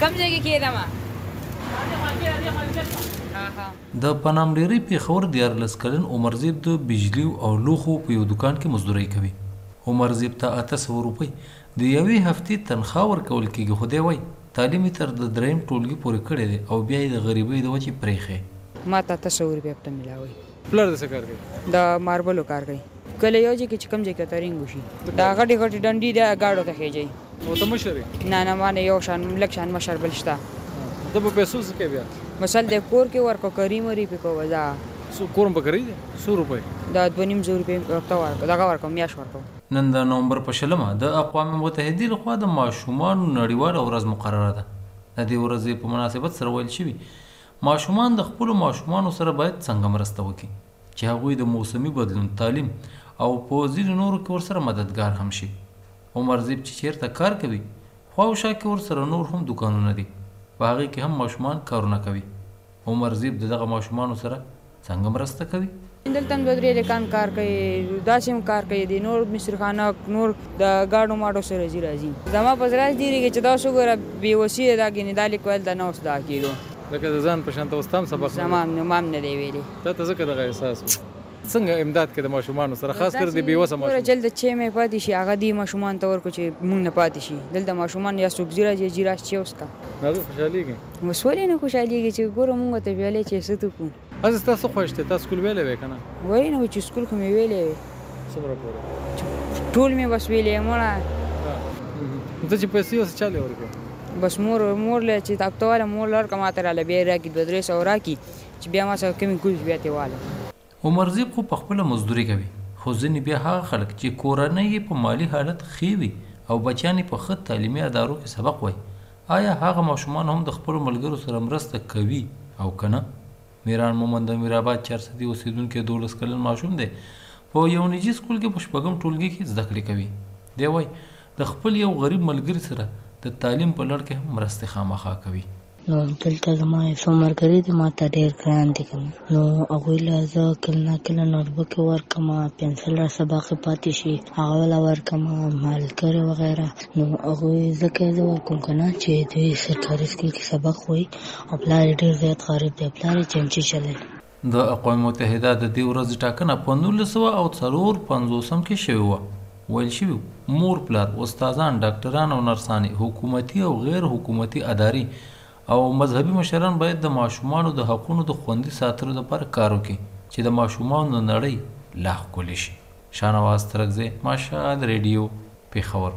کم ځای کې کېدم د پنام ډیری پیښور دیارلس کلن عمرزیب د بجلی او لوخو په یو دکان کې مزدوري کوي. عمرزیب ته 800 روپۍ. د یوې هفتې تنخواه ورکول کېږي خو دی وای تعلیم یې تر د دریم ټولګي پورې کړی دی او بیا یې د غریبۍ د وجې پرېښی ما ته تصور روپۍ په ملاوي پلار د څه کار کوي؟ د ماربلو کار کوي. کله یو ځای کې چې کم ځای کې ترینګ وشي. دا غټي غټي ډنډي د گاډو ته خېږي او ته مشر یې نه نه مانه یو شان لک شان مشر بل شته د په پیسو څه کوي بیا مثال د کور کې ورکو کریم ری سو کورم روپۍ دا روپۍ ورکو ورکو دا ورکو میاش ورکو نن د نومبر په شلمه د اقوام متحده لخوا د ماشومان نړیواله ورځ مقرره ده د دې ورځې په مناسبت سره ویل شوي ماشومان د خپل ماشومان سره باید څنګه مرسته وکړي چې هغوی د موسمي بدلون تعلیم او په ځینو نورو کې ورسره مددگار هم شي عمر زیب چې چیرته کار کوي؟ خواوشا کې ورسره نور هم دکانونه دي. په هغې کې هم ماشومان کارونه کوي. عمر زیب د دغه ماشومانو سره څنګه مرسته کوي؟ دلته دوه درې لکان کار کوي داسې هم کار کوي د نور مصرخانه نور د گاډو ماډو سره راځي راځي. زما په زړه دیږي چې دا وګوره بې وسیله دا ګینې دا لیکل د نو دا کېدو. لکه د ځان په شان ته واستام سبق زما مام نه دی ویلي دا ته ځکه دغه احساس. څنګه امداد کې د ماشومان سره؟ خاص کر د بیوسه ګوره ماشومان جلد چې مې پاتې شي هغه دی ماشومان ته ورکو چې مونږ نه پاتې شي. دلته ماشومان یا څوک زیرا چې جیرا چې اوس کا؟ نه خوشحاليږي مسولې نه خوشاليږي چې ګوره مونږ ته ویلې چې ته کو از تاسو خوښ ته تاسو کول ویلې وې کنه وای نه چې سکول کوم ویلې څومره پوره ټول مې بس ویلې مړه. ته چې پیسې اوس چاله ورکو بس مور مور له چې تاکتواله مور لر کما تر له بیا راکی دوه درې سو راکی چې بیا ما سره کمی کوز بیا ته واله عمر زیب خو په خپله مزدوري کوي. خو ځینې بیا هغه خلک چې کورنۍ یې په مالی حالت ښې وي او بچیان یې په ښه تعلیمي ادارو کې سبق وایي، آیا هغه ماشومان هم د خپلو ملګرو سره مرسته کوي؟ او که نه؟ میران مومند د میرآباد چارسدي اوسیدونکی دولس کلن ماشوم دی، په یو نجي سکول کې په شپږم ټولګي کې زده کړې کوي. دی وایي، د خپل یو غریب ملګري سره د تعلیم په لړ کې هم مرستې خامخا کوي. نو دلته زما یو څو ملګري دي ما ته ډېر ګران دي کنه نو هغوی له زه کله نه کله نوټبوک ورکړم پنسل را سبق پاتې شي هغه له ورکړم ملګري وغیره نو هغوی ځکه زه ورکوم که نه چې دوی سرکاري سکول کې سبق وایي او پلار یې ډېر زیات غریب دی پلار یې چمچي چلوي د اقوام متحده د دې ورځې ټاکنه په نولس سوه او څلور پنځوسم کې شوې وه. ویل شوي مور پلار، استادان، ډاکټران او نرسانې، حکومتي او غیر حکومتي ادارې او مذهبي مشران باید د ماشومانو د حقونو د خوندي ساتلو لپاره کار وکړي، چې د ماشومانو نړۍ لا ښکلې شي. شانواز ترکزی ماشاد ریډیو پیښور